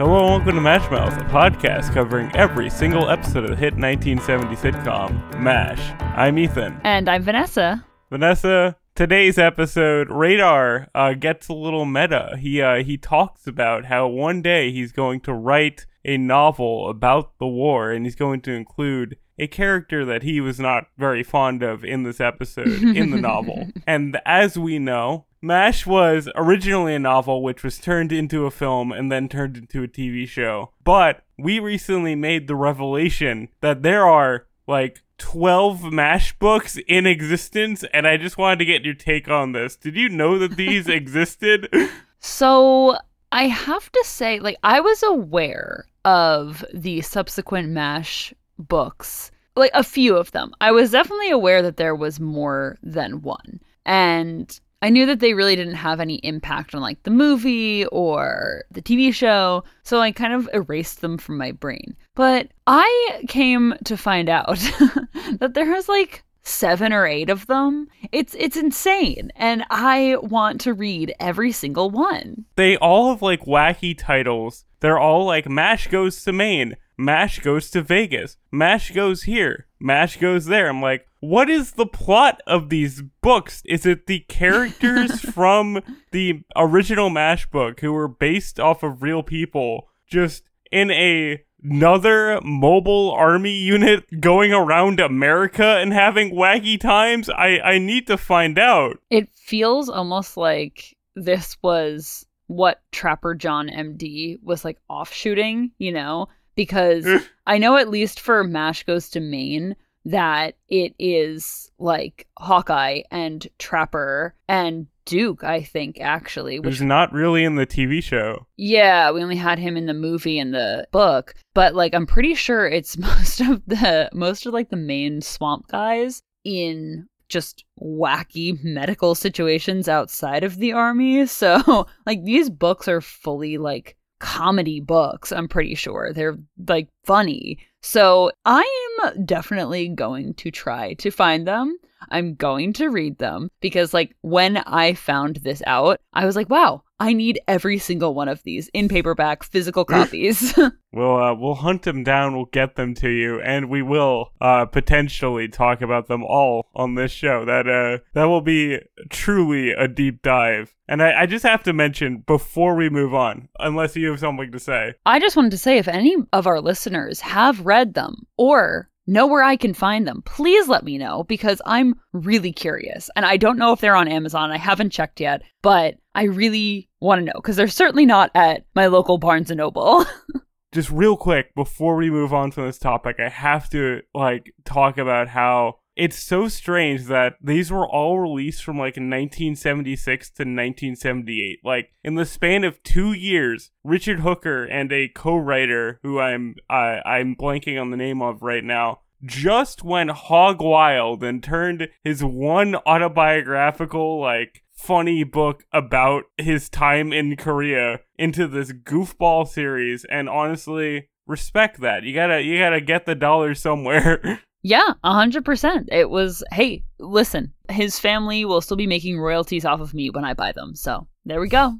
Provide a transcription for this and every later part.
Hello and welcome to MASH Mouth, a podcast covering every single episode of the hit 1970 sitcom, MASH. I'm Ethan. And I'm Vanessa. Vanessa, today's episode, Radar uh, gets a little meta. He uh, he talks about how one day he's going to write a novel about the war, and he's going to include a character that he was not very fond of in this episode in the novel. And as we know, MASH was originally a novel which was turned into a film and then turned into a TV show. But we recently made the revelation that there are like 12 MASH books in existence, and I just wanted to get your take on this. Did you know that these existed? So I have to say, like, I was aware of the subsequent MASH books, like a few of them. I was definitely aware that there was more than one. And I knew that they really didn't have any impact on like the movie or the TV show, so I kind of erased them from my brain. But I came to find out that there was like seven or eight of them. It's it's insane, and I want to read every single one. They all have like wacky titles. They're all like MASH goes to Maine, MASH goes to Vegas, MASH goes here, MASH goes there. I'm like, what is the plot of these books? Is it the characters from the original MASH book who were based off of real people just in a another mobile army unit going around America and having wacky times? I I need to find out. It feels almost like this was what Trapper John MD was like offshooting, you know, because eh. I know at least for MASH Goes to Maine that it is like Hawkeye and Trapper and Duke, I think, actually. Which is not really in the TV show. Yeah, we only had him in the movie and the book, but like I'm pretty sure it's most of the most of like the main swamp guys in just wacky medical situations outside of the army. So, like these books are fully like comedy books, I'm pretty sure. They're like funny. So I'm definitely going to try to find them. I'm going to read them because, like, when I found this out, I was like, wow, I need every single one of these in paperback, physical copies. we'll uh, we'll hunt them down. We'll get them to you, and we will uh, potentially talk about them all on this show. That uh, that will be truly a deep dive. And I, I just have to mention before we move on, unless you have something to say. I just wanted to say if any of our listeners have read them or know where I can find them, please let me know because I'm really curious. And I don't know if they're on Amazon. I haven't checked yet, but I really want to know because they're certainly not at my local Barnes and Noble. Just real quick before we move on from this topic, I have to like talk about how it's so strange that these were all released from like 1976 to 1978. Like in the span of two years, Richard Hooker and a co-writer who I'm uh, I'm blanking on the name of right now just went hog wild and turned his one autobiographical like funny book about his time in Korea into this goofball series and honestly respect that. You got to you got to get the dollar somewhere. Yeah, 100%. It was, hey, listen, his family will still be making royalties off of me when I buy them. So there we go.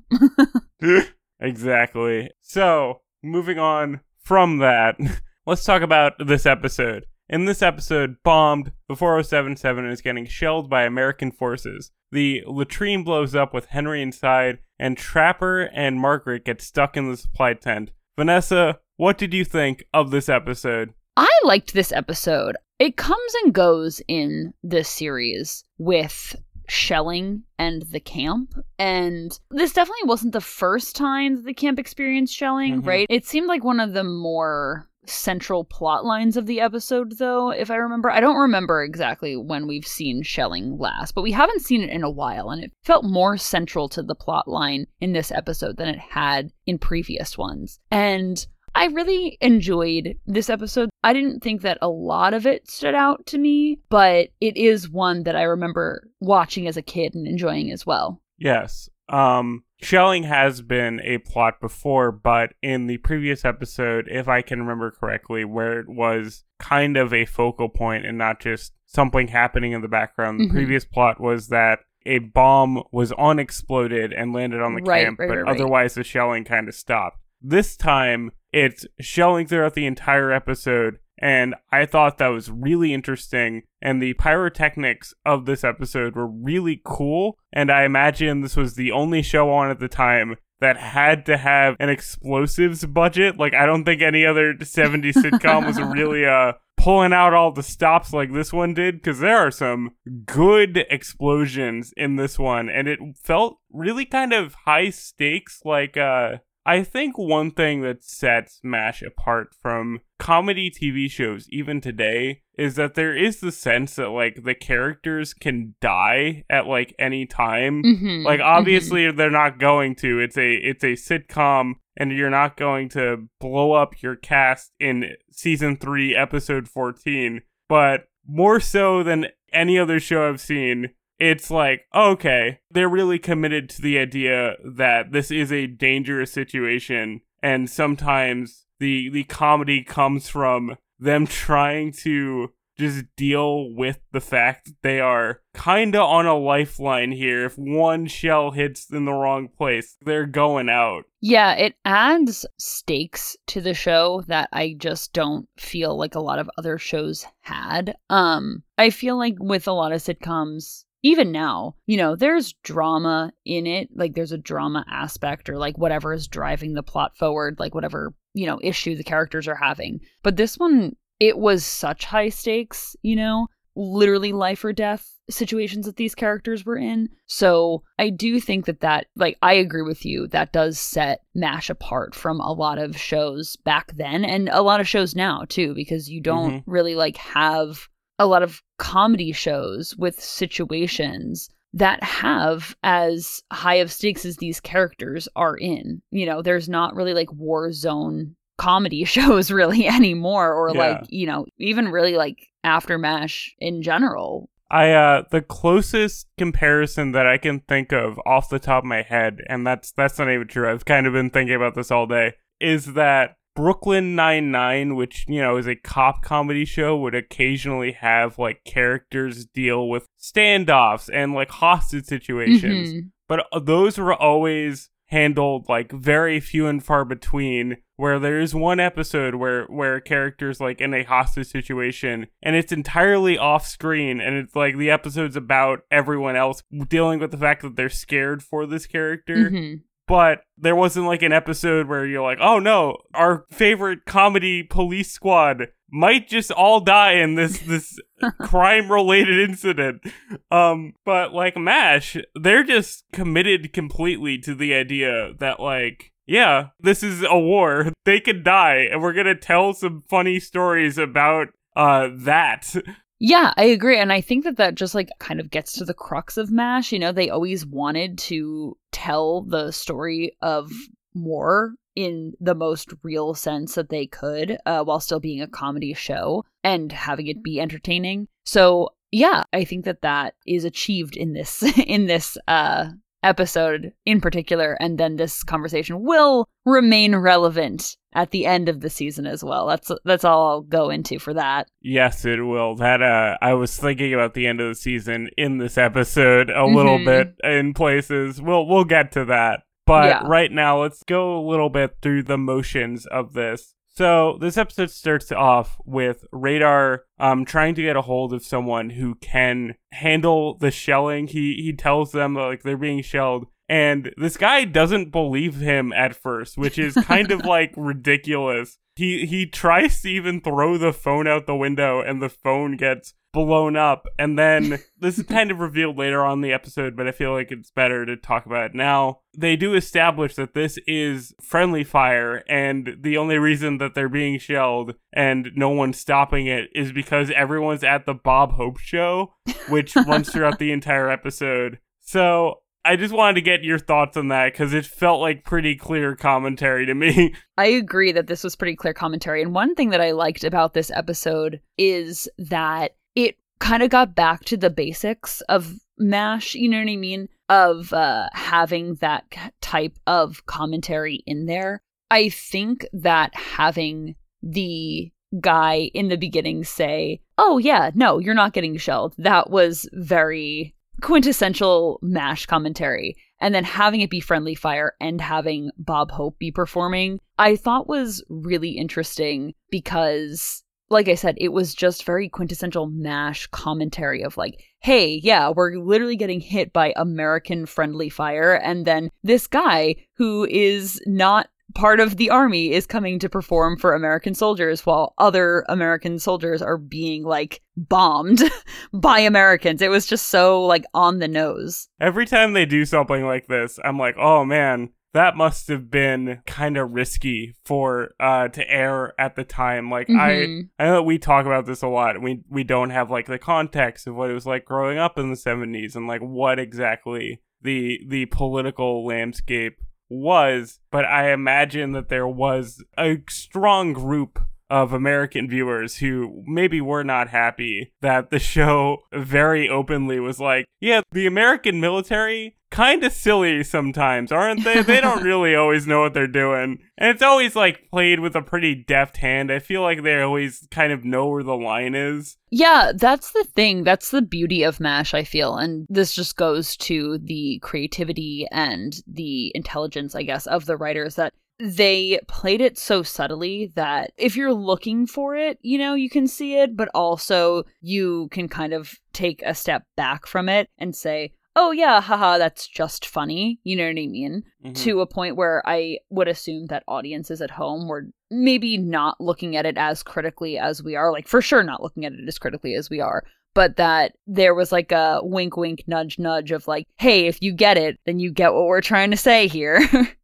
exactly. So moving on from that, let's talk about this episode. In this episode, bombed, the 4077 is getting shelled by American forces. The latrine blows up with Henry inside, and Trapper and Margaret get stuck in the supply tent. Vanessa, what did you think of this episode? I liked this episode. It comes and goes in this series with shelling and the camp. And this definitely wasn't the first time that the camp experienced shelling, mm-hmm. right? It seemed like one of the more central plot lines of the episode, though, if I remember. I don't remember exactly when we've seen shelling last, but we haven't seen it in a while, and it felt more central to the plot line in this episode than it had in previous ones. And I really enjoyed this episode. I didn't think that a lot of it stood out to me, but it is one that I remember watching as a kid and enjoying as well. Yes. Um shelling has been a plot before, but in the previous episode, if I can remember correctly, where it was kind of a focal point and not just something happening in the background, the mm-hmm. previous plot was that a bomb was unexploded and landed on the right, camp, right, but right, otherwise the shelling kind of stopped. This time, it's shelling throughout the entire episode, and I thought that was really interesting. And the pyrotechnics of this episode were really cool. And I imagine this was the only show on at the time that had to have an explosives budget. Like, I don't think any other 70s sitcom was really uh, pulling out all the stops like this one did, because there are some good explosions in this one. And it felt really kind of high stakes, like, uh, I think one thing that sets MASH apart from comedy TV shows, even today, is that there is the sense that, like, the characters can die at, like, any time. Mhm, Like, mhm. obviously, they're not going to. It's a, it's a sitcom, and you're not going to blow up your cast in season three, episode 14. But more so than any other show I've seen, it's like, okay, they're really committed to the idea that this is a dangerous situation, and sometimes the the comedy comes from them trying to just deal with the fact that they are kind of on a lifeline here. If one shell hits in the wrong place, they're going out. Yeah, it adds stakes to the show that I just don't feel like a lot of other shows had. Um, I feel like with a lot of sitcoms, even now, you know, there's drama in it, like there's a drama aspect or like whatever is driving the plot forward, like whatever, you know, issue the characters are having. But this one, it was such high stakes, you know, literally life or death situations that these characters were in. So I do think that that, like, I agree with you, that does set MASH apart from a lot of shows back then and a lot of shows now, too, because you don't mm-hmm. really, like, have a lot of comedy shows with situations that have as high of stakes as these characters are in. You know, there's not really like war zone comedy shows really anymore or Yeah. like, you know, even really like after MASH in general. I uh the closest comparison that I can think of off the top of my head, and that's that's not even true. I've kind of been thinking about this all day. Is that Brooklyn Nine Nine, which you know is a cop comedy show, would occasionally have like characters deal with standoffs and like hostage situations, Mhm. but uh, those were always handled like very few and far between where there is one episode where where a character's like in a hostage situation and it's entirely off screen and it's like the episode's about everyone else dealing with the fact that they're scared for this character Mhm. But there wasn't like an episode where you're like, oh no, our favorite comedy police squad might just all die in this this crime related incident. Um, but like MASH, they're just committed completely to the idea that like yeah, this is a war. They could die, and we're gonna tell some funny stories about uh that. Yeah, I agree. And I think that that just like kind of gets to the crux of MASH. You know, they always wanted to tell the story of war in the most real sense that they could uh, while still being a comedy show and having it be entertaining. So, yeah, I think that that is achieved in this in this uh episode in particular and then this conversation will remain relevant at the end of the season as well. That's that's all I'll go into for that. Yes, it will. That uh I was thinking about the end of the season in this episode a little Mhm. bit in places. We'll we'll get to that. But Yeah. right now let's go a little bit through the motions of this. So this episode starts off with Radar um trying to get a hold of someone who can handle the shelling. He he tells them like they're being shelled and this guy doesn't believe him at first, which is kind of like ridiculous. He he tries to even throw the phone out the window and the phone gets blown up. And then this is kind of revealed later on in the episode, but I feel like it's better to talk about it now. They do establish that this is friendly fire, and the only reason that they're being shelled and no one's stopping it is because everyone's at the Bob Hope show, which runs throughout the entire episode. So I just wanted to get your thoughts on that because it felt like pretty clear commentary to me. I agree that this was pretty clear commentary. And one thing that I liked about this episode is that it kind of got back to the basics of MASH, you know what I mean? Of uh, having that type of commentary in there. I think that having the guy in the beginning say, Oh, yeah, no, you're not getting shelled, that was very quintessential MASH commentary. And then having it be friendly fire and having Bob Hope be performing, I thought was really interesting because like I said, it was just very quintessential MASH commentary of like, hey, yeah, we're literally getting hit by American friendly fire. And then this guy who is not part of the army is coming to perform for American soldiers while other American soldiers are being like bombed by Americans. It was just so like on the nose. Every time they do something like this, I'm like, oh man, that must have been kind of risky for uh to air at the time like Mhm. i i know that we talk about this a lot we we don't have like the context of what it was like growing up in the 70s and like what exactly the the political landscape was but i imagine that there was a strong group of American viewers who maybe were not happy that the show very openly was like, yeah, the American military kind of silly sometimes, aren't they? They don't really always know what they're doing. And it's always like played with a pretty deft hand. I feel like they always kind of know where the line is. Yeah, that's the thing. That's the beauty of MASH, I feel. And this just goes to the creativity and the intelligence, I guess, of the writers that they played it so subtly that if you're looking for it, you know, you can see it, but also you can kind of take a step back from it and say, oh, yeah, haha, that's just funny. You know what I mean? Mhm. to a point where I would assume that audiences at home were maybe not looking at it as critically as we are, like for sure not looking at it as critically as we are, but that there was like a wink, wink, nudge, nudge of like, hey, if you get it, then you get what we're trying to say here.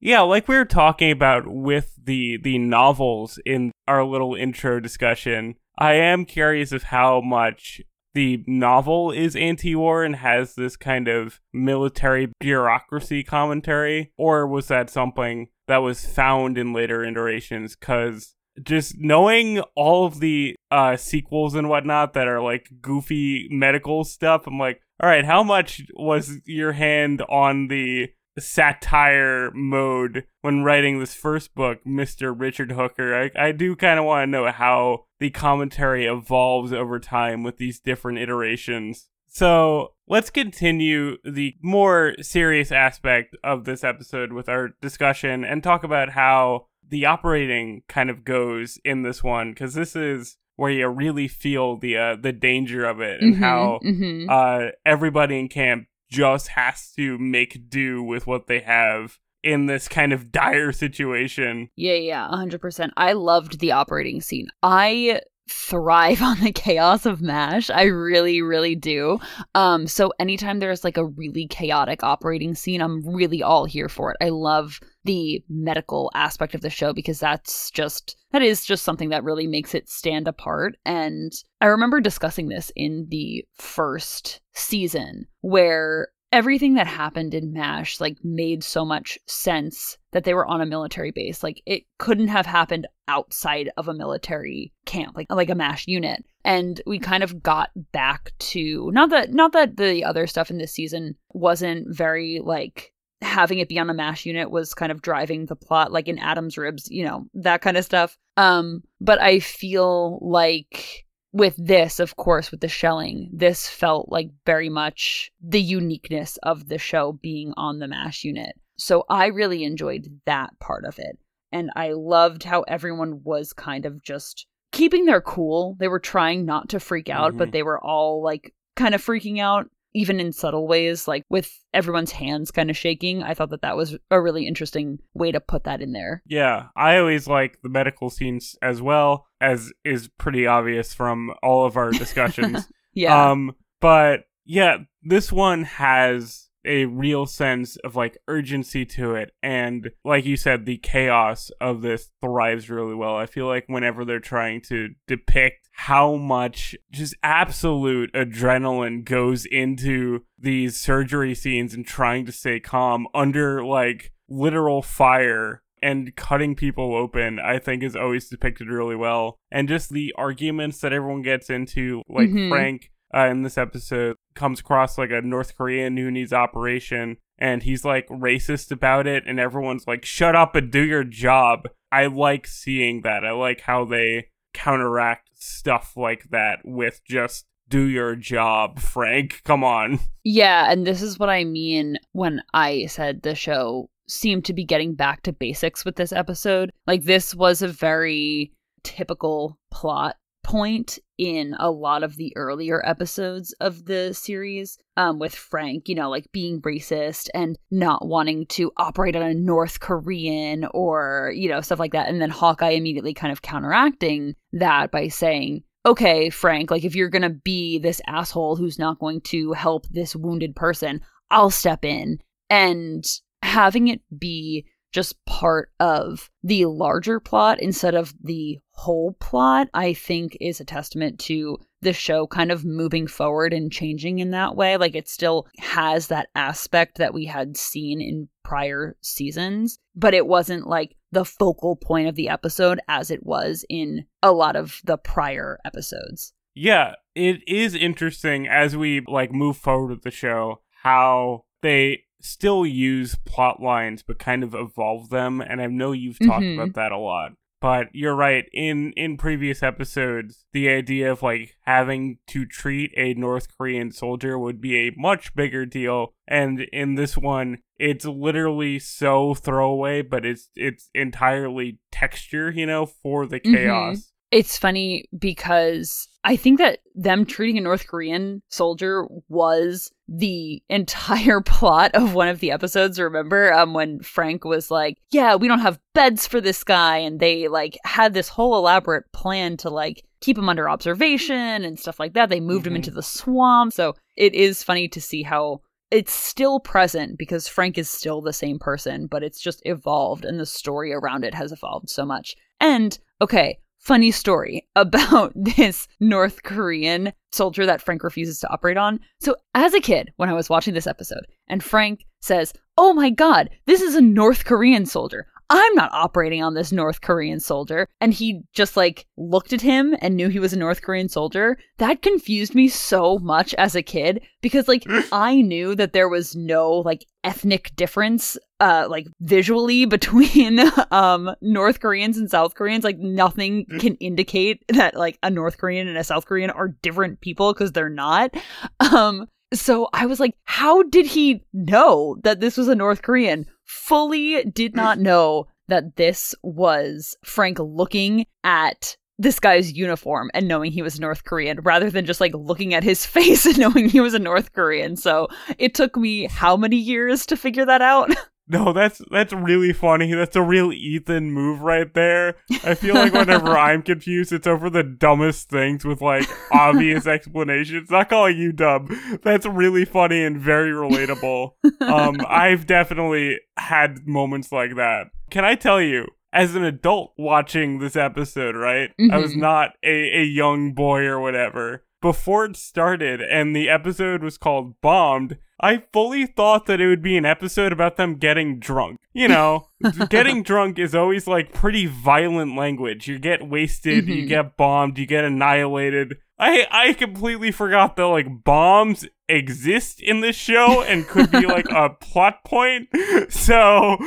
Yeah, like we were talking about with the the novels in our little intro discussion, I am curious of how much the novel is anti-war and has this kind of military bureaucracy commentary, or was that something that was found in later iterations? Because just knowing all of the uh, sequels and whatnot that are like goofy medical stuff, I'm like, all right, how much was your hand on the satire mode when writing this first book, Mr. Richard Hooker. I, I do kind of want to know how the commentary evolves over time with these different iterations. So let's continue the more serious aspect of this episode with our discussion and talk about how the operating kind of goes in this one, because this is where you really feel the uh, the danger of it and Mhm, how mhm. uh, everybody in camp just has to make do with what they have in this kind of dire situation. Yeah, yeah, 100%. I loved the operating scene. I thrive on the chaos of MASH. I really, really do. Um, so anytime there's like a really chaotic operating scene, I'm really all here for it. I love the medical aspect of the show because that's just that is just something that really makes it stand apart. And I remember discussing this in the first season where everything that happened in MASH like made so much sense that they were on a military base. Like it couldn't have happened outside of a military camp, like like a MASH unit. And we kind of got back to not that not that the other stuff in this season wasn't very like having it be on a MASH unit was kind of driving the plot, like in Adam's ribs, you know, that kind of stuff. Um, but I feel like with this, of course, with the shelling, this felt like very much the uniqueness of the show being on the MASH unit. So I really enjoyed that part of it. And I loved how everyone was kind of just keeping their cool. They were trying not to freak out, but Mhm. they were all like kind of freaking out, even in subtle ways, like with everyone's hands kind of shaking. I thought that that was a really interesting way to put that in there. Yeah, I always like the medical scenes as well, as is pretty obvious from all of our discussions. Yeah. Um, but yeah, this one has a real sense of like urgency to it. And like you said, the chaos of this thrives really well. I feel like whenever they're trying to depict how much just absolute adrenaline goes into these surgery scenes and trying to stay calm under like literal fire and cutting people open, I think is always depicted really well. And just the arguments that everyone gets into, like Mhm. Frank uh, in this episode comes across like a North Korean who needs operation, and he's like racist about it, and everyone's like, "Shut up and do your job." I like seeing that. I like how they counteract stuff like that with just do your job, Frank. Come on. Yeah, and this is what I mean when I said the show seemed to be getting back to basics with this episode. Like, this was a very typical plot point in a lot of the earlier episodes of the series um, with Frank, you know, like being racist and not wanting to operate on a North Korean or, you know, stuff like that. And then Hawkeye immediately kind of counteracting that by saying, okay, Frank, like if you're going to be this asshole who's not going to help this wounded person, I'll step in. And having it be just part of the larger plot instead of the whole plot, I think is a testament to the show kind of moving forward and changing in that way. Like it still has that aspect that we had seen in prior seasons, but it wasn't like the focal point of the episode as it was in a lot of the prior episodes. Yeah, it is interesting as we like move forward with the show how they still use plot lines but kind of evolve them and i know you've talked mm-hmm. about that a lot but you're right in in previous episodes the idea of like having to treat a north korean soldier would be a much bigger deal and in this one it's literally so throwaway but it's it's entirely texture you know for the mm-hmm. chaos. It's funny because I think that them treating a North Korean soldier was the entire plot of one of the episodes. Remember um, when Frank was like, "Yeah, we don't have beds for this guy," and they like had this whole elaborate plan to like keep him under observation and stuff like that. They moved mm-hmm. him into the swamp. So it is funny to see how it's still present because Frank is still the same person, but it's just evolved and the story around it has evolved so much. And okay, funny story about this North Korean soldier that Frank refuses to operate on. So, as a kid, when I was watching this episode, and Frank says, Oh my god, this is a North Korean soldier. I'm not operating on this North Korean soldier. And he just like looked at him and knew he was a North Korean soldier. That confused me so much as a kid because like I knew that there was no like ethnic difference uh like visually between um North Koreans and South Koreans. Like nothing can indicate that like a North Korean and a South Korean are different people because they're not. Um so I was like, how did he know that this was a North Korean? fully did not mm. know that this was Frank looking at this guy's uniform and knowing he was North Korean rather than just like looking at his face and knowing he was a North Korean. So it took me how many years to figure that out? No, that's that's really funny. That's a real Ethan move right there. I feel like whenever I'm confused, it's over the dumbest things with like obvious explanations. Not calling you dumb. That's really funny and very relatable. Um, I've definitely had moments like that. Can I tell you? As an adult watching this episode, right? Mm-hmm. I was mm-hmm. not a, a young boy or whatever before it started and the episode was called Bombed, I fully thought that it would be an episode about them getting drunk. You know, getting drunk is always like pretty violent language. You get wasted, mm-hmm. you get bombed, you get annihilated. I I completely forgot that like bombs exist in this show and could be like a plot point. So,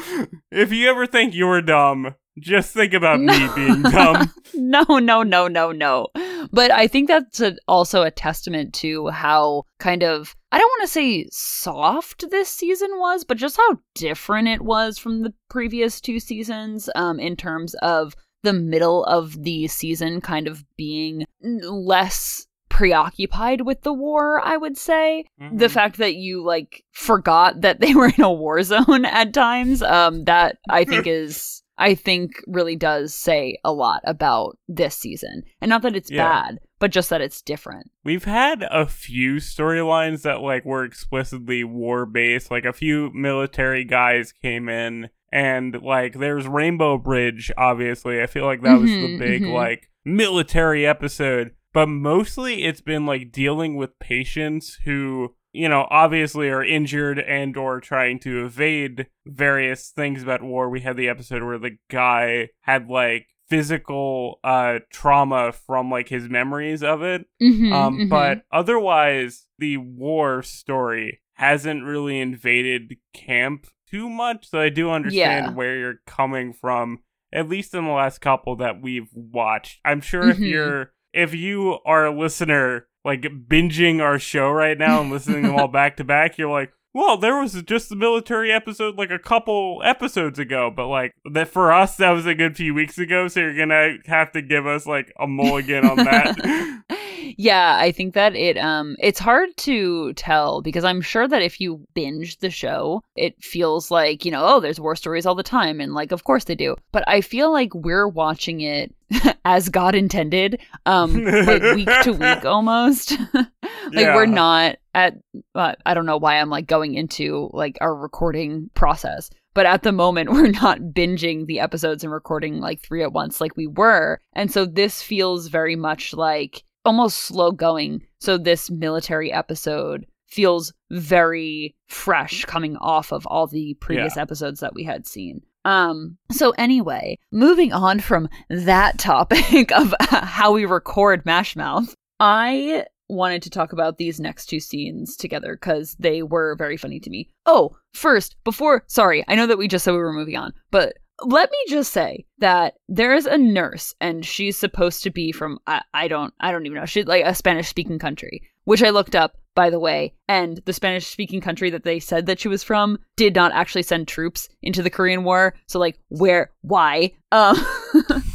if you ever think you're dumb, just think about no. me being dumb. no, no, no, no, no. But I think that's a, also a testament to how kind of, I don't want to say soft this season was, but just how different it was from the previous two seasons um, in terms of the middle of the season kind of being less preoccupied with the war, I would say. Mm-hmm. The fact that you like forgot that they were in a war zone at times, um, that I think is I think really does say a lot about this season. And not that it's yeah. bad, but just that it's different. We've had a few storylines that like were explicitly war based. Like a few military guys came in and like there's Rainbow Bridge, obviously. I feel like that mm-hmm, was the mm-hmm, big mm-hmm. like military episode. But mostly it's been like dealing with patients who you know, obviously are injured and or trying to evade various things about war. We had the episode where the guy had like physical uh trauma from like his memories of it. Mm-hmm, um mm-hmm. but otherwise the war story hasn't really invaded camp too much. So I do understand yeah. where you're coming from at least in the last couple that we've watched. I'm sure mm-hmm. if you're if you are a listener like binging our show right now and listening to them all back to back, you're like, well, there was just the military episode like a couple episodes ago, but like that for us, that was a good few weeks ago. So you're gonna have to give us like a mulligan on that. yeah, I think that it um it's hard to tell because I'm sure that if you binge the show, it feels like, you know, oh, there's war stories all the time and like of course they do. But I feel like we're watching it as God intended, um like week to week almost. like Yeah. we're not at uh, I don't know why I'm like going into like our recording process. But at the moment, we're not binging the episodes and recording like three at once like we were. And so this feels very much like almost slow going. So this military episode feels very fresh coming off of all the previous episodes that we had seen. Um so anyway, moving on from that topic of how we record Mash Mouth, I wanted to talk about these next two scenes together cuz they were very funny to me. Oh, first, before sorry, I know that we just said we were moving on, but let me just say that there is a nurse and she's supposed to be from I, I don't I don't even know. She's like a Spanish speaking country which I looked up by the way. And the Spanish speaking country that they said that she was from did not actually send troops into the Korean War. So like where why? Um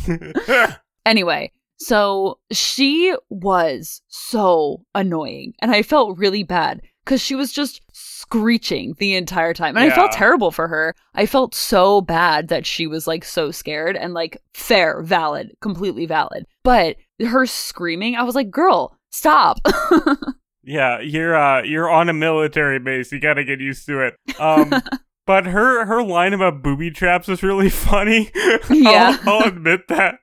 anyway so she was so annoying and I felt really bad because she was just screeching the entire time. And I felt terrible for her. I felt so bad that she was like so scared and like fair, valid, completely valid. But her screaming, I was like, girl, stop. Yeah, you're uh you're on a military base. You got to get used to it. Um but her her line about booby traps was really funny. Yeah. I'll, I'll admit that.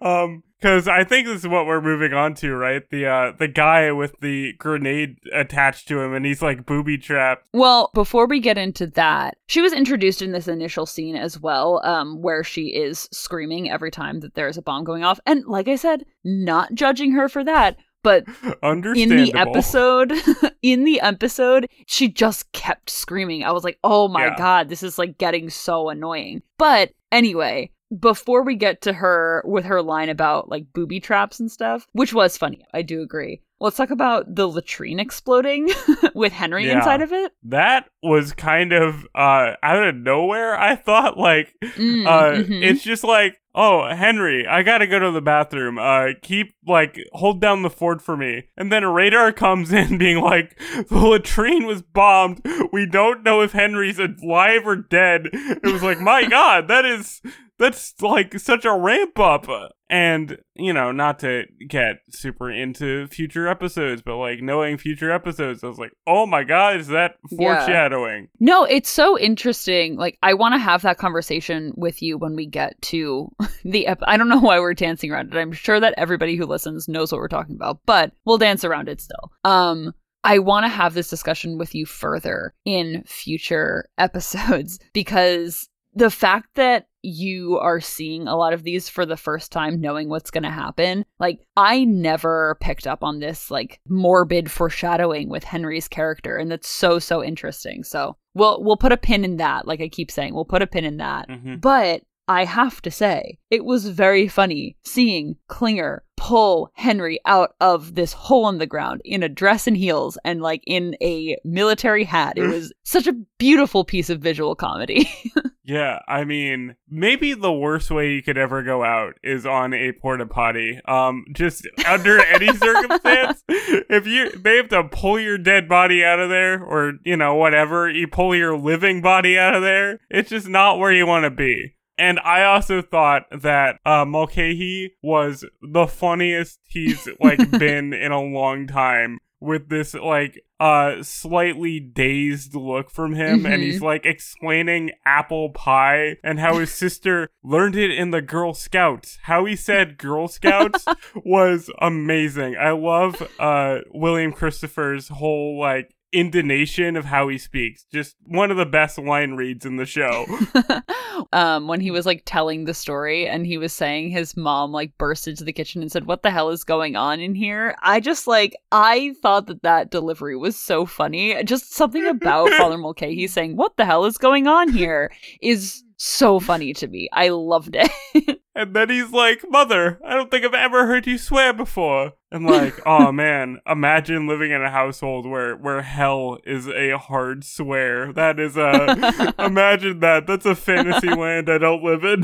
Um cuz I think this is what we're moving on to, right? The uh the guy with the grenade attached to him and he's like booby trapped. well, before we get into that, she was introduced in this initial scene as well, um, where she is screaming every time that there's a bomb going off. And like I said, not judging her for that, but in the episode in the episode she just kept screaming i was like oh my Yeah. god this is like getting so annoying but anyway before we get to her with her line about like booby traps and stuff which was funny i do agree let's talk about the latrine exploding with henry Yeah. inside of it That was kind of uh out of nowhere. I thought like Mm, uh mhm. it's just like oh henry i gotta go to the bathroom uh keep like hold down the fort for me and then a radar comes in being like the latrine was bombed we don't know if henry's alive or dead it was like my god that is that's like such a ramp up and you know not to get super into future episodes but like knowing future episodes i was like oh my god is that Yeah. foreshadowing No, it's so interesting. Like, I want to have that conversation with you when we get to the. Ep- I don't know why we're dancing around it. I'm sure that everybody who listens knows what we're talking about, but we'll dance around it still. Um, I want to have this discussion with you further in future episodes because the fact that you are seeing a lot of these for the first time knowing what's going to happen like i never picked up on this like morbid foreshadowing with henry's character and that's so so interesting so we'll we'll put a pin in that like i keep saying we'll put a pin in that Mhm. but I have to say, it was very funny seeing Klinger pull Henry out of this hole in the ground in a dress and heels and like in a military hat. It was such a beautiful piece of visual comedy. Yeah, I mean, maybe the worst way you could ever go out is on a porta potty. Um, just under any circumstance, if you they have to pull your dead body out of there, or you know whatever, you pull your living body out of there. It's just not where you want to be. And I also thought that uh, Mulcahy was the funniest he's like been in a long time with this like uh slightly dazed look from him. And Mhm. he's like explaining apple pie and how his sister learned it in the girl scouts. How he said girl scouts was amazing. I love uh william christopher's whole like intonation of how he speaks just one of the best line reads in the show um, when he was like telling the story and he was saying his mom like burst into the kitchen and said, What the hell is going on in here? I just like, I thought that that delivery was so funny. Just something about Father Mulcahy He's saying, What the hell is going on here is so funny to me. I loved it. And then he's like, Mother, I don't think I've ever heard you swear before. And like, oh man, imagine living in a household where where hell is a hard swear. That is a imagine that. That's a fantasy land I don't live in.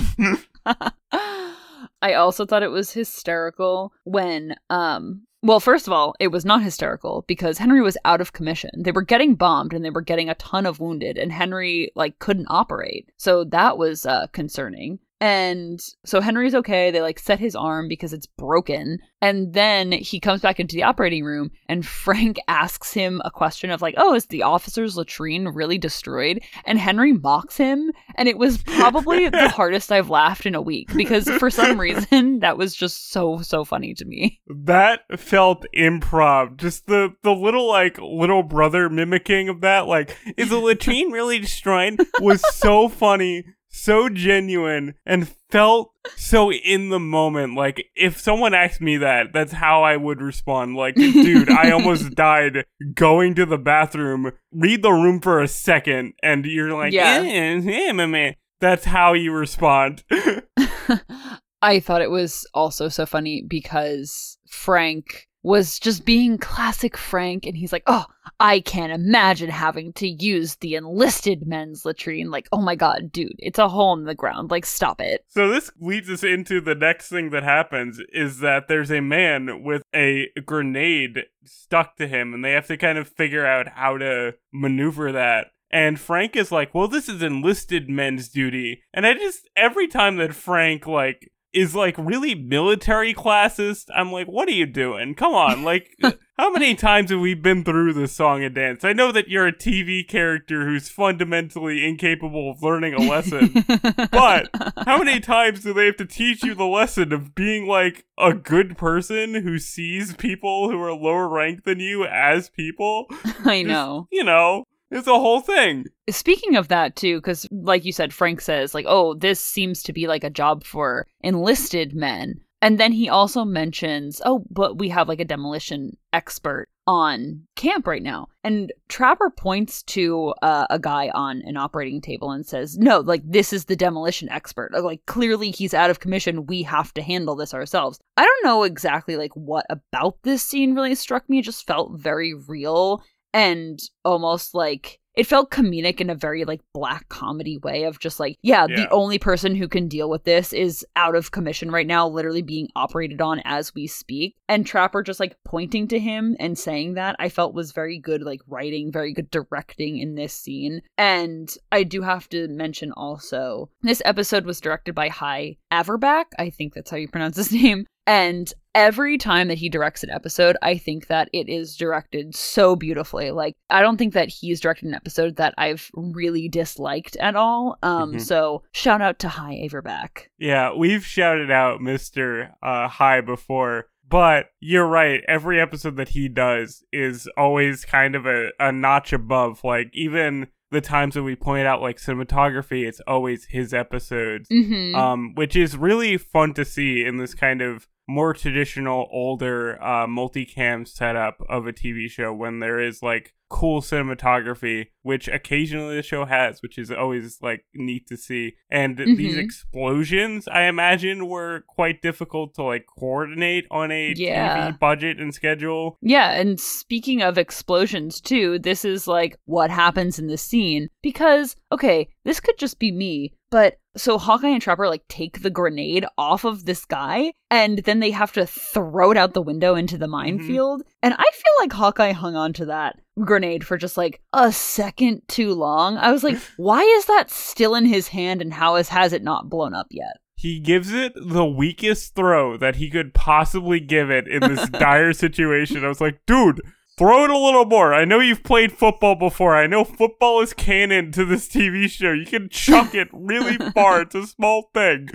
I also thought it was hysterical when um well, first of all, it was not hysterical because Henry was out of commission. They were getting bombed and they were getting a ton of wounded and Henry like couldn't operate. So that was uh concerning. And so Henry's okay. They like set his arm because it's broken. And then he comes back into the operating room and Frank asks him a question of like, "Oh, is the officer's latrine really destroyed?" And Henry mocks him, and it was probably the hardest I've laughed in a week because for some reason that was just so so funny to me. That felt improv. Just the the little like little brother mimicking of that like, "Is the latrine really destroyed?" was so funny so genuine and felt so in the moment. Like if someone asked me that, that's how I would respond. Like, dude, I almost died going to the bathroom. Read the room for a second, and you're like, Yeah. yeah, yeah, my man. That's how you respond. I thought it was also so funny because Frank was just being classic Frank, and he's like, "Oh, I can't imagine having to use the enlisted men's latrine." Like, oh my god, dude, it's a hole in the ground. Like, stop it. So this leads us into the next thing that happens is that there's a man with a grenade stuck to him and they have to kind of figure out how to maneuver that. And Frank is like, "Well, this is enlisted men's duty." And I just every time that Frank like is like really military classist, I'm like, "What are you doing? Come on. Like how many times have we been through this song and dance? I know that you're a TV character who's fundamentally incapable of learning a lesson, but how many times do they have to teach you the lesson of being like a good person who sees people who are lower ranked than you as people? I Just, know. you know, it's a whole thing. Speaking of that too, because like you said, Frank says like, "Oh, this seems to be like a job for enlisted men," and then he also mentions, "Oh, but we have like a demolition expert on camp right now." And Trapper points to uh, a guy on an operating table and says, "No, like this is the demolition expert. Like clearly he's out of commission. We have to handle this ourselves." I don't know exactly like what about this scene really struck me. It just felt very real and almost like it felt comedic in a very like black comedy way of just like yeah, Yeah. the only person who can deal with this is out of commission right now literally being operated on as we speak and trapper just like pointing to him and saying that i felt was very good like writing very good directing in this scene and i do have to mention also this episode was directed by Hy Averback i think that's how you pronounce his name and every time that he directs an episode, I think that it is directed so beautifully. Like, I don't think that he's directed an episode that I've really disliked at all. Um, Mhm. so shout out to Hy Averback. Yeah, we've shouted out Mr. Uh, Hy before, but you're right. Every episode that he does is always kind of a, a notch above. Like, even the times that we point out, like cinematography, it's always his episodes, Mm-hmm. um, which is really fun to see in this kind of more traditional, older uh, multicam setup of a TV show when there is like cool cinematography, which occasionally the show has, which is always like neat to see. And these Mhm. explosions, I imagine, were quite difficult to like coordinate on a Yeah. TV budget and schedule. Yeah, and speaking of explosions too, this is like what happens in the scene because okay, this could just be me, but so Hawkeye and Trapper like take the grenade off of this guy and then they have to throw it out the window into the mm-hmm. minefield. And I feel like Hawkeye hung on to that grenade for just like a second too long. I was like, why is that still in his hand and how is has it not blown up yet? He gives it the weakest throw that he could possibly give it in this dire situation. I was like, dude, throw it a little more. I know you've played football before. I know football is canon to this TV show. You can chuck it really far. It's a small thing.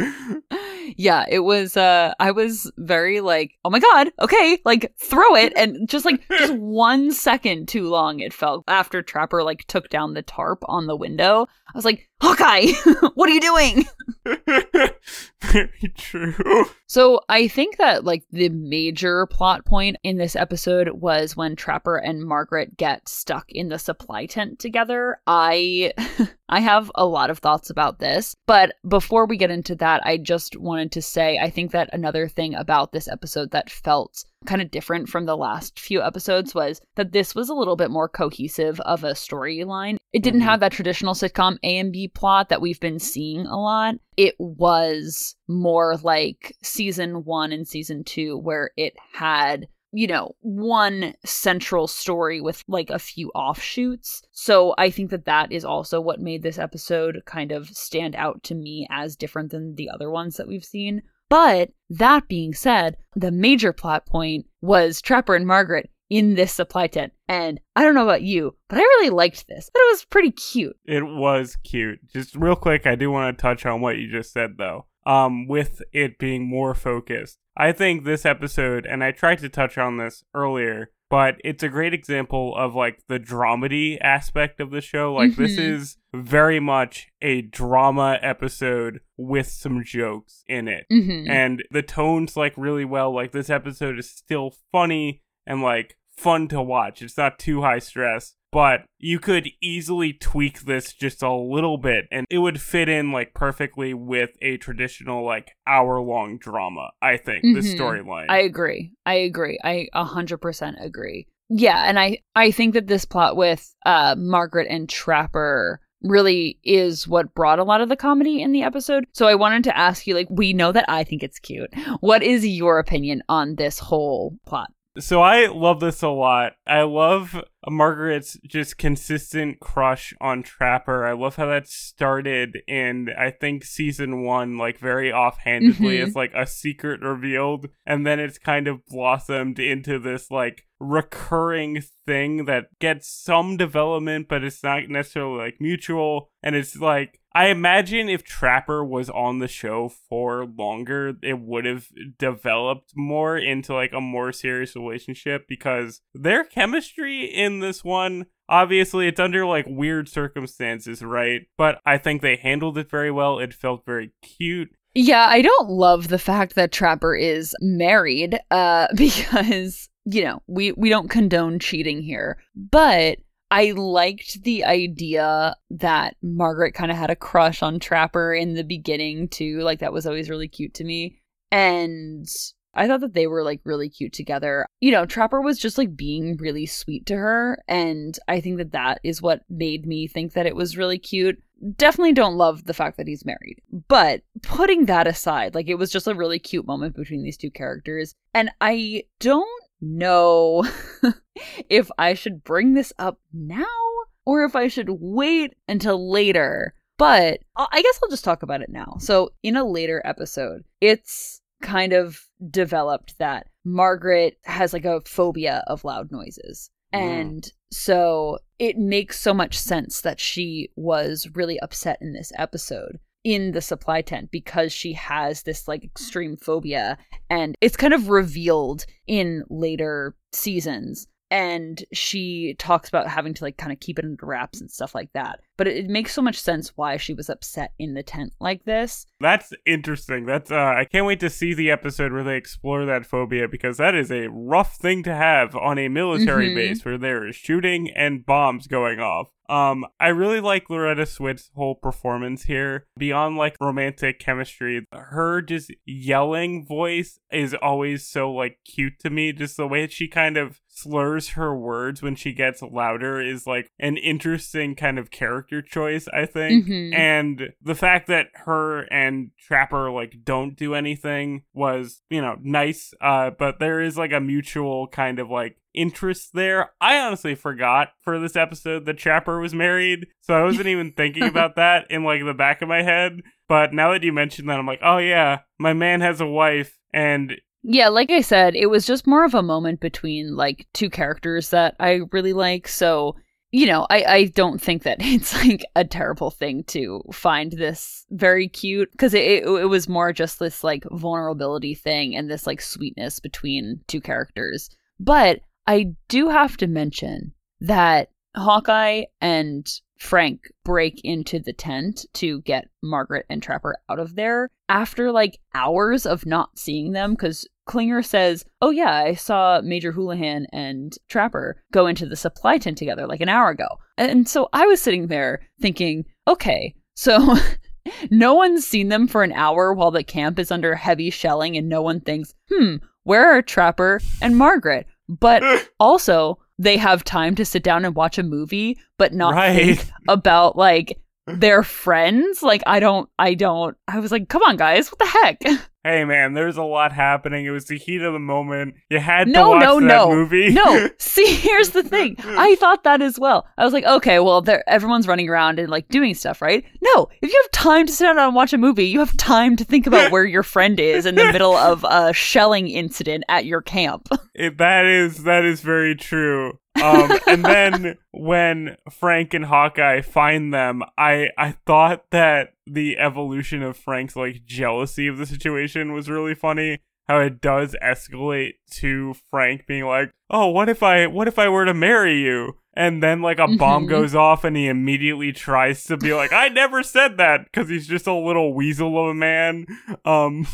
Yeah, it was uh I was very like, "Oh my god, okay, like throw it." And just like just 1 second too long it felt after Trapper like took down the tarp on the window. I was like, "Hawkeye, what are you doing?" Very true. So I think that like the major plot point in this episode was when Trapper and Margaret get stuck in the supply tent together. I I have a lot of thoughts about this, but before we get into that, I just wanted to say I think that another thing about this episode that felt kind of different from the last few episodes was that this was a little bit more cohesive of a storyline. It didn't Mhm. have that traditional sitcom A and B plot that we've been seeing a lot. It was more like season one and season two, where it had you know, one central story with like a few offshoots. So I think that that is also what made this episode kind of stand out to me as different than the other ones that we've seen. But that being said, the major plot point was Trapper and Margaret in this supply tent. And I don't know about you, but I really liked this. But it was pretty cute. It was cute. Just real quick, I do want to touch on what you just said though. Um, with it being more focused. I think this episode, and I tried to touch on this earlier, but it's a great example of like the dramedy aspect of the show. Like this Mhm. is very much a drama episode with some jokes in it. hmm and the tone's like really well like this episode is still funny and like fun to watch it's not too high stress but you could easily tweak this just a little bit and it would fit in like perfectly with a traditional like hour long drama i think the Mhm. storyline I agree. I agree. I 100% agree. Yeah, and I I think that this plot with uh Margaret and Trapper really is what brought a lot of the comedy in the episode. So I wanted to ask you like we know that I think it's cute. What is your opinion on this whole plot? So I love this a lot. I love Margaret's just consistent crush on Trapper. I love how that started in I think season 1 like very offhandedly Mhm. as like a secret revealed and then it's kind of blossomed into this like recurring thing that gets some development but it's not necessarily like mutual and it's like I imagine if Trapper was on the show for longer, it would have developed more into like a more serious relationship because their chemistry in this one, obviously, it's under like weird circumstances, right? But I think they handled it very well. It felt very cute. Yeah, I don't love the fact that Trapper is married uh because you know, we we don't condone cheating here. But I liked the idea that Margaret kind of had a crush on Trapper in the beginning too. Like that was always really cute to me. And I thought that they were like really cute together. You know, Trapper was just like being really sweet to her. And I think that that is what made me think that it was really cute. Definitely don't love the fact that he's married. But putting that aside, like it was just a really cute moment between these two characters. And I don't know if I should bring this up now or if I should wait until later. But I guess I'll just talk about it now. So, in a later episode, it's kind of developed that Margaret has like a phobia of loud noises. Mm. And so it makes so much sense that she was really upset in this episode in the supply tent because she has this like extreme phobia and it's kind of revealed in later seasons and she talks about having to like kind of keep it under wraps and stuff like that but it, it makes so much sense why she was upset in the tent like this That's interesting. That's uh I can't wait to see the episode where they explore that phobia because that is a rough thing to have on a military Mhm. base where there is shooting and bombs going off. Um I really like Loretta Swit's whole performance here. Beyond like romantic chemistry, her just yelling voice is always so like cute to me. Just the way she kind of slurs her words when she gets louder is like an interesting kind of character choice, I think. Mhm. And the fact that her and Trapper like don't do anything was, you know, nice. Uh, but there is like a mutual kind of like interest there. I honestly forgot for this episode that Trapper was married, so I wasn't even thinking about that in like the back of my head. But now that you mentioned that, I'm like, oh yeah, my man has a wife, and Yeah, like I said, it was just more of a moment between like two characters that I really like. So you know, I, I don't think that it's like a terrible thing to find this very cute because it, it, it was more just this like vulnerability thing and this like sweetness between two characters. But I do have to mention that Hawkeye and Frank break into the tent to get Margaret and Trapper out of there after like hours of not seeing them because Klinger says, Oh, yeah, I saw Major Houlihan and Trapper go into the supply tent together like an hour ago. And so I was sitting there thinking, Okay, so no one's seen them for an hour while the camp is under heavy shelling, and no one thinks, Hmm, where are Trapper and Margaret? But also, they have time to sit down and watch a movie, but not Right. think about like their friends. Like, I don't, I don't, I was like, come on, guys, what the heck? Hey man, there's a lot happening. It was the heat of the moment. You had to No, watch no, that no. movie. no, see, here's the thing. I thought that as well. I was like, okay, well, everyone's running around and like doing stuff, right? No, if you have time to sit down and watch a movie, you have time to think about where your friend is in the middle of a shelling incident at your camp. It, that is that is very true. Um, and then when Frank and Hawkeye find them, I I thought that the evolution of Frank's like jealousy of the situation was really funny. How it does escalate to Frank being like, "Oh, what if I what if I were to marry you?" And then like a bomb Mhm. goes off, and he immediately tries to be like, "I never said that," because he's just a little weasel of a man. Um,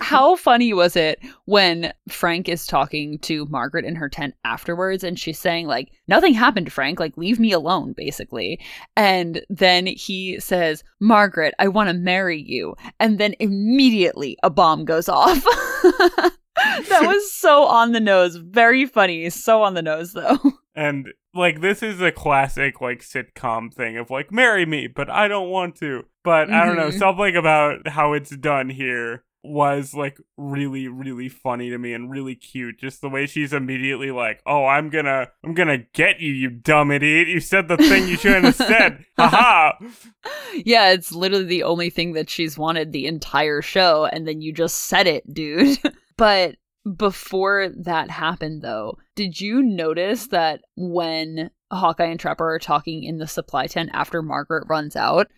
How funny was it when Frank is talking to Margaret in her tent afterwards and she's saying, like, nothing happened, Frank, like, leave me alone, basically. And then he says, Margaret, I want to marry you. And then immediately a bomb goes off. that was so on the nose. Very funny. So on the nose, though. And like this is a classic like sitcom thing of like marry me, but I don't want to. But I don't know, Mhm. something about how it's done here was like really really funny to me and really cute just the way she's immediately like oh i'm gonna i'm gonna get you you dumb idiot you said the thing you shouldn't have said haha yeah, it's literally the only thing that she's wanted the entire show, and then you just said it, dude. but before that happened, though, did you notice that when Hawkeye and Trapper are talking in the supply tent after Margaret runs out,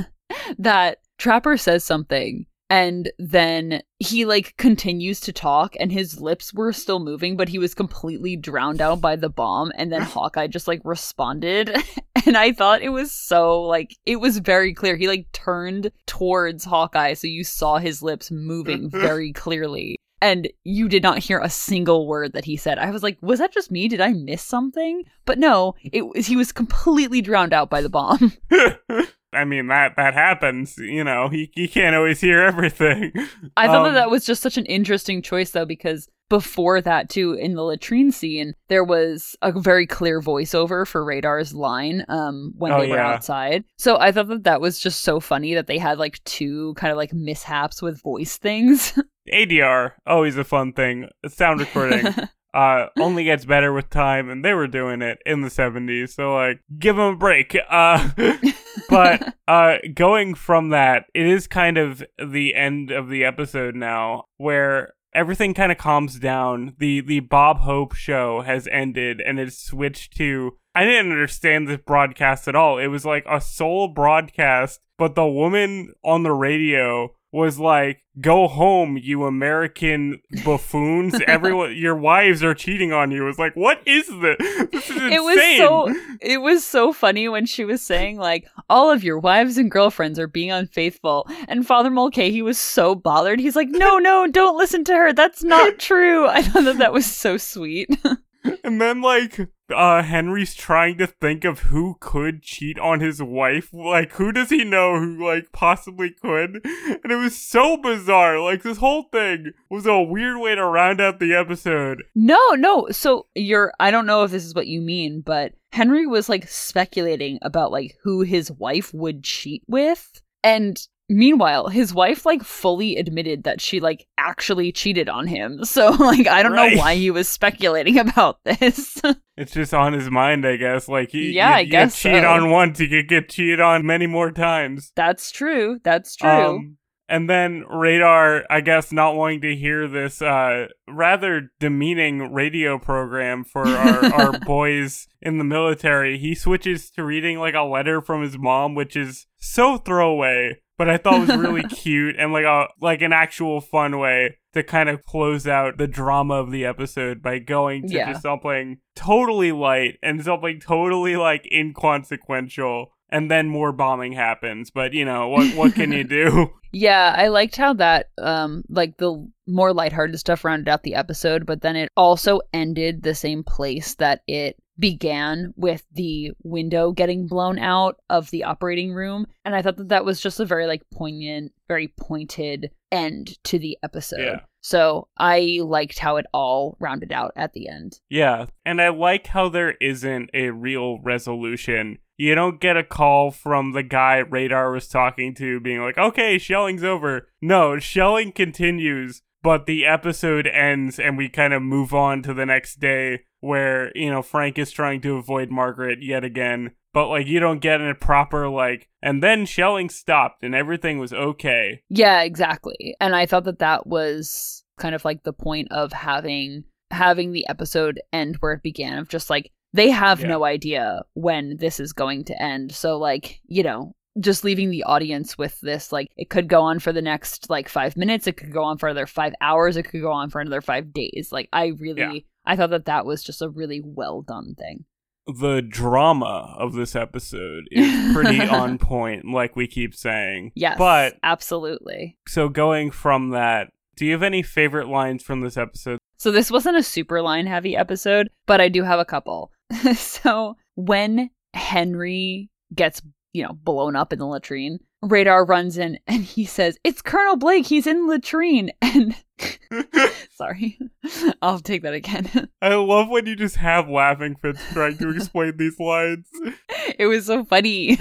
that Trapper says something. And then he like continues to talk, and his lips were still moving, but he was completely drowned out by the bomb. And then Hawkeye just like responded, and I thought it was so like it was very clear. He like turned towards Hawkeye, so you saw his lips moving very clearly. And you did not hear a single word that he said. I was like, was that just me? Did I miss something? But no, it was he was completely drowned out by the bomb. i mean that that happens you know he, he can't always hear everything I thought that Um, that was just such an interesting choice, though, because before that, too, in the latrine scene, there was a very clear voiceover for Radar's line um, when Oh, they were yeah. outside. So I thought that that was just so funny that they had like two kind of like mishaps with voice things. adr always a fun thing sound recording uh only gets better with time and they were doing it in the 70s so like give them a break uh but uh going from that it is kind of the end of the episode now where everything kind of calms down. The the bob hope show has ended and it's switched to i didn't understand this broadcast at all it was like a Seoul broadcast but the woman on the radio was like go home you american buffoons everyone your wives are cheating on you It was like what is this this is insane It was so it was so funny when she was saying like all of your wives and girlfriends are being unfaithful and Father Mulcahy was so bothered. He's like, "No, no, don't listen to her. That's not true." I thought that that was so sweet. And then like uh Henry's trying to think of who could cheat on his wife. Like who does he know who like possibly could? And it was so bizarre. Like this whole thing was a weird way to round out the episode. no, no. So you're I don't know if this is what you mean, but Henry was like speculating about like who his wife would cheat with and Meanwhile, his wife like fully admitted that she like actually cheated on him. So like I don't Right. know why he was speculating about this. It's just on his mind, I guess. Like he, Yeah, you, I guess cheat so. on once, you could get cheated on many more times. That's true. That's true. Um, And then Radar, I guess, not wanting to hear this uh, rather demeaning radio program for our, our boys in the military, he switches to reading like a letter from his mom, which is so throwaway, but I thought was really cute and like a like an actual fun way to kind of close out the drama of the episode by going to Yeah. just something totally light and something totally like inconsequential and then more bombing happens but you know what what can you do Yeah, I liked how that um like the more lighthearted stuff rounded out the episode, but then it also ended the same place that it began with the window getting blown out of the operating room and I thought that that was just a very like poignant, very pointed end to the episode. Yeah. So I liked how it all rounded out at the end. Yeah, and I like how there isn't a real resolution. You don't get a call from the guy Radar was talking to being like, okay, shelling's over. No, shelling continues, but the episode ends and we kind of move on to the next day where, you know, Frank is trying to avoid Margaret yet again. But, like, you don't get a proper, like, and then shelling stopped and everything was okay. Yeah, exactly. And I thought that that was kind of like the point of having having the episode end where it began of just like they have Yeah. no idea when this is going to end. So like, you know, just leaving the audience with this like it could go on for the next like 5 minutes, it could go on for another 5 hours, it could go on for another 5 days. Like I really Yeah. I thought that that was just a really well done thing. The drama of this episode is pretty on point, like we keep saying. Yes. But absolutely. So going from that, do you have any favorite lines from this episode? So this wasn't a super line heavy episode, but I do have a couple. so when Henry gets, you know, blown up in the latrine, Radar runs in and he says, It's Colonel Blake, he's in latrine. And sorry, I'll take that again. I love when you just have laughing fits trying to explain these lines. it was so funny.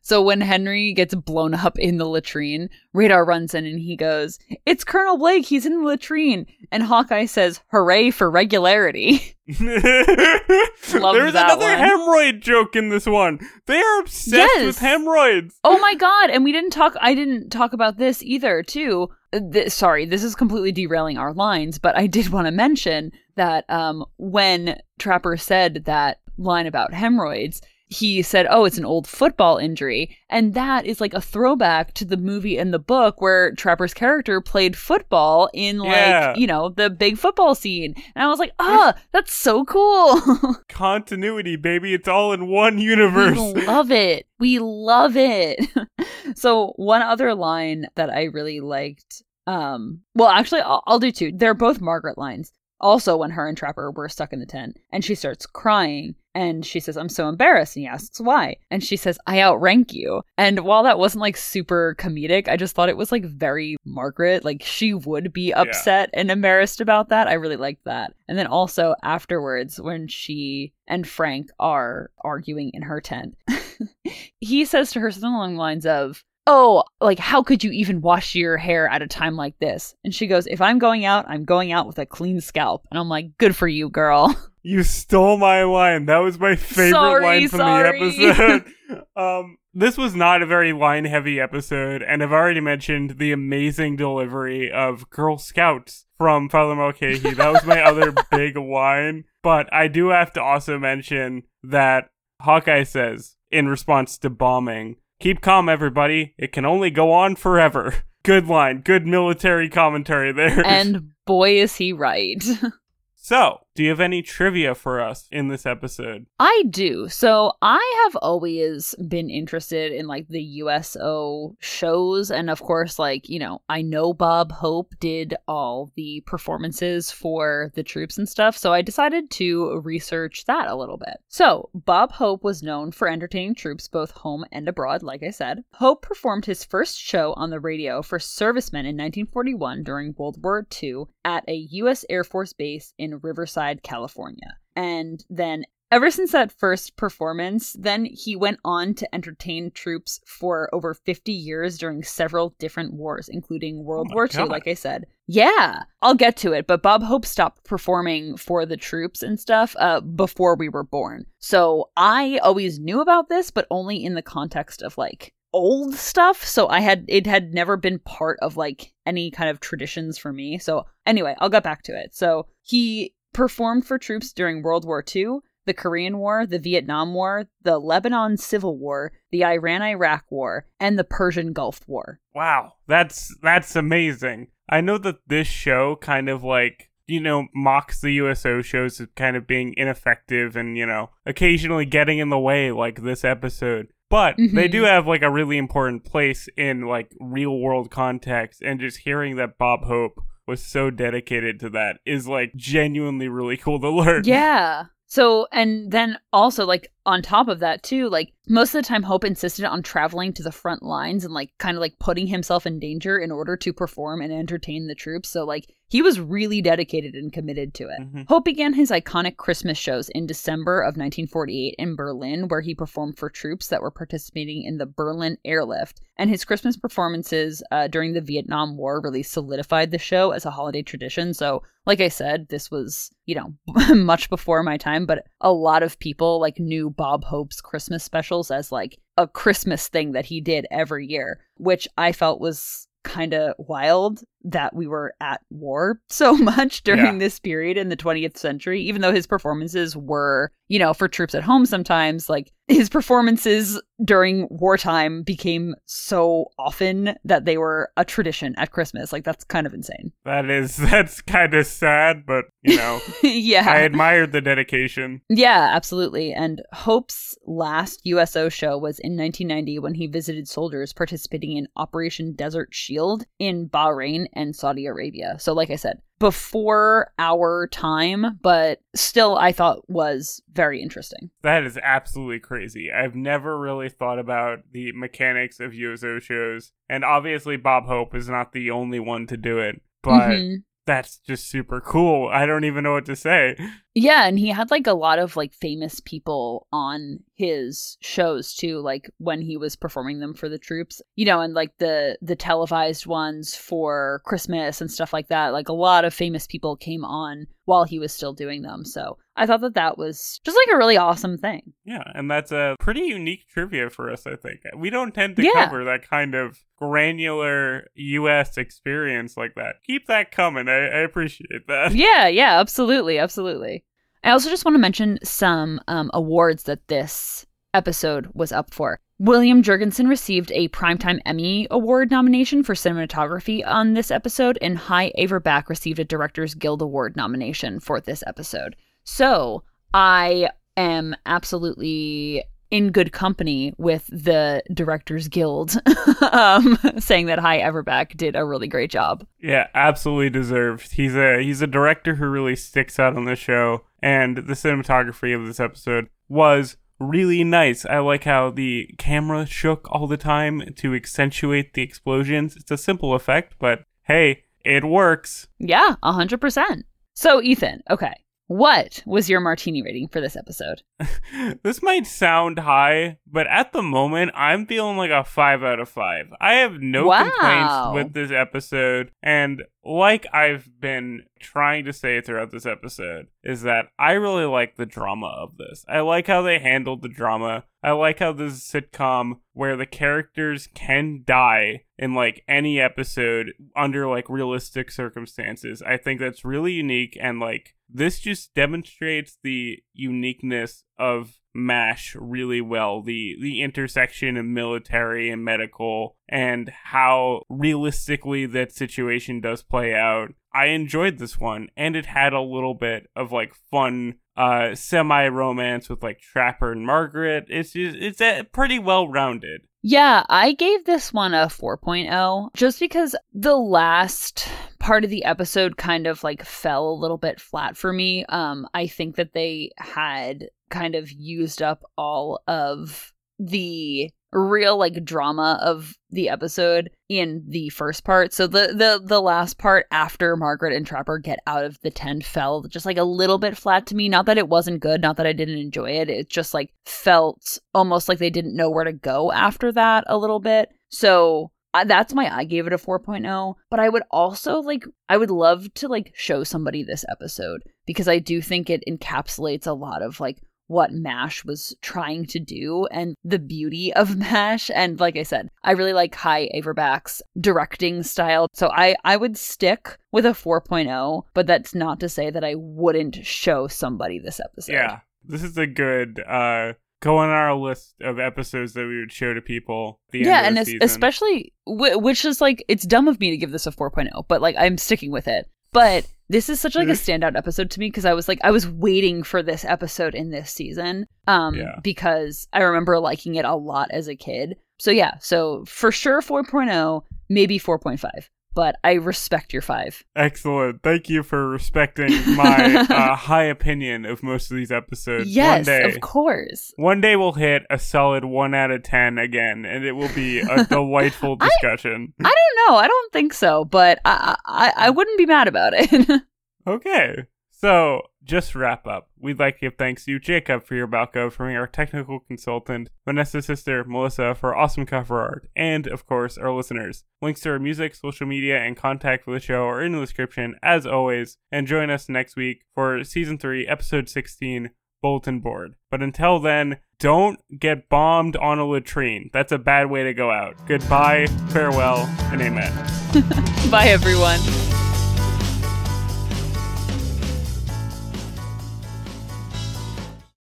So when Henry gets blown up in the latrine, Radar runs in and he goes, It's Colonel Blake, he's in the latrine. And Hawkeye says, Hooray for regularity. There's another one. hemorrhoid joke in this one. They are obsessed Yes. with hemorrhoids. Oh my god! And we didn't talk. I didn't talk about this either. Too. Uh, th- sorry, this is completely derailing our lines, but I did want to mention that um, when Trapper said that line about hemorrhoids, he said, "Oh, it's an old football injury," and that is like a throwback to the movie and the book where Trapper's character played football in like Yeah. you know the big football scene. And I was like, "Ah, that's so cool." Continuity, baby. It's all in one We universe. love it. We love it. so one other line that I really liked. Um, well, actually, I'll, I'll do two. They're both Margaret lines. Also, when her and Trapper were stuck in the tent, and she starts crying, and she says, "I'm so embarrassed," and he asks why, and she says, "I outrank you." And while that wasn't like super comedic, I just thought it was like very Margaret. Like she would be upset and embarrassed about that. I really liked that. And then also afterwards, when she and Frank are arguing in her tent, he says to her something along the lines of, Oh, like, how could you even wash your hair at a time like this? And she goes, If I'm going out, I'm going out with a clean scalp. And I'm like, Good for you, girl. You stole my line. That was my favorite Sorry, line from sorry. the episode. um, this was not a very line heavy episode, and I've already mentioned the amazing delivery of Girl Scouts from Father Mulcahy. That was my other big line. But I do have to also mention that Hawkeye says, in response to bombing, Keep calm, everybody. It can only go on forever. Good line. Good military commentary there. and boy, is he right. so, do you have any trivia for us in this episode? I do. So I have always been interested in like the USO shows. And of course, like, you know, I know Bob Hope did all the performances for the troops and stuff. So I decided to research that a little bit. So Bob Hope was known for entertaining troops both home and abroad, like I said. Hope performed his first show on the radio for servicemen in 1941 during World War II at a U.S. Air Force base in Riverside, California. And then Ever since that first performance, then he went on to entertain troops for over 50 years during several different wars, including World my War II, like I said. Yeah, I'll get to it, but Bob Hope stopped performing for the troops and stuff uh, before we were born. So I always knew about this, but only in the context of like old stuff, so I had it had never been part of like any kind of traditions for me. So anyway, I'll get back to it. So he performed for troops during World War II, the Korean War, the Vietnam War, the Lebanon Civil War, the Iran-Iraq War, and the Persian Gulf War. Wow, that's that's amazing. I know that this show kind of like you know mocks the USO shows as kind of being ineffective and you know occasionally getting in the way like this episode. But they Mhm. do have like a really important place in like real world context and just hearing that Bob Hope was so dedicated to that is like genuinely really cool to learn. Yeah. So, and then also, like, on top of that, too, like, most of the time, Hope insisted on traveling to the front lines and, like, kind of like putting himself in danger in order to perform and entertain the troops. So, like, he was really dedicated and committed to it. Mhm. Hope began his iconic Christmas shows in December of 1948 in Berlin, where he performed for troops that were participating in the Berlin Airlift. And his Christmas performances uh, during the Vietnam War really solidified the show as a holiday tradition. So, like I said, this was, you know, much before my time, but a lot of people like knew Bob Hope's Christmas specials as like a Christmas thing that he did every year, which I felt was kind of wild that we were at war so much during Yeah. this period in the 20th century even though his performances were you know for troops at home sometimes like his performances during wartime became so often that they were a tradition at christmas like that's kind of insane That is that's kind of sad, but you know, yeah I admired the dedication. Yeah, absolutely. And Hope's last USO show was in 1990 when he visited soldiers participating in Operation Desert Shield in Bahrain and Saudi Arabia. So, like I said, before our time, but still, I thought was very interesting. That is absolutely crazy. I've never really thought about the mechanics of USO shows, and obviously Bob Hope is not the only one to do it, but Mhm. that's just super cool. I don't even know what to say. Yeah, and he had like a lot of like famous people on his shows too, like when he was performing them for the troops. You know, and like the the televised ones for Christmas and stuff like that. Like a lot of famous people came on while he was still doing them. So, I thought that that was just like a really awesome thing. Yeah, and that's a pretty unique trivia for us, I think. We don't tend to Yeah. cover that kind of granular US experience like that. Keep that coming. I, I appreciate that. yeah, yeah, absolutely, absolutely. I also just want to mention some um, awards that this episode was up for. William Jurgensen received a Primetime Emmy Award nomination for cinematography on this episode, and Hy Averback received a Directors Guild Award nomination for this episode. So I am absolutely in good company with the Directors Guild, um, saying that Hy Averback did a really great job. Yeah, absolutely deserved. He's a he's a director who really sticks out on the show, and the cinematography of this episode was really nice. I like how the camera shook all the time to accentuate the explosions. It's a simple effect, but hey, it works. Yeah, 100%. So, Ethan, okay. What was your martini rating for this episode? this might sound high, but at the moment, I'm feeling like a 5 out of 5. I have no Wow. complaints with this episode, and like I've been trying to say throughout this episode, is that I really like the drama of this. I like how they handled the drama. I like how this is a sitcom where the characters can die in like any episode under like realistic circumstances. I think that's really unique and like this just demonstrates the uniqueness of MASH really well. The the intersection of military and medical and how realistically that situation does play out. I enjoyed this one and it had a little bit of like fun uh semi romance with like Trapper and Margaret. It's just it's uh, pretty well rounded. Yeah, I gave this one a 4.0 just because the last part of the episode kind of like fell a little bit flat for me. Um I think that they had kind of used up all of the real like drama of the episode in the first part. So the the the last part after Margaret and Trapper get out of the tent fell just like a little bit flat to me. Not that it wasn't good, not that I didn't enjoy it. It just like felt almost like they didn't know where to go after that a little bit. So that's why I gave it a 4.0, but I would also like I would love to like show somebody this episode because I do think it encapsulates a lot of like what MASH was trying to do and the beauty of MASH. And like I said, I really like Hy Averback's directing style. So I, I would stick with a 4.0, but that's not to say that I wouldn't show somebody this episode. Yeah. This is a good uh go on our list of episodes that we would show to people. yeah, end and es- especially wh- which is like it's dumb of me to give this a 4.0, but like I'm sticking with it. But this is such like a Mhm. standout episode to me because I was like I was waiting for this episode in this season um Yeah. because I remember liking it a lot as a kid. So yeah, so for sure 4.0, maybe 4.5. But I respect your 5. Excellent. Thank you for respecting my uh, high opinion of most of these episodes. Yes, One day. of course. One day we'll hit a solid one out of ten again, and it will be a delightful I- discussion. I don't know. I don't think so, but I I, I wouldn't be mad about it. Okay. So, just wrap up, we'd like to give thanks to Jacob, for your Balco, for being our technical consultant, Vanessa's sister, Melissa, for awesome cover art, and, of course, our listeners. Links to our music, social media, and contact for the show are in the description, as always, and join us next week for Season 3, Episode 16, Bulletin Board. But until then, don't get bombed on a latrine. That's a bad way to go out. Goodbye, farewell, and amen. Bye everyone.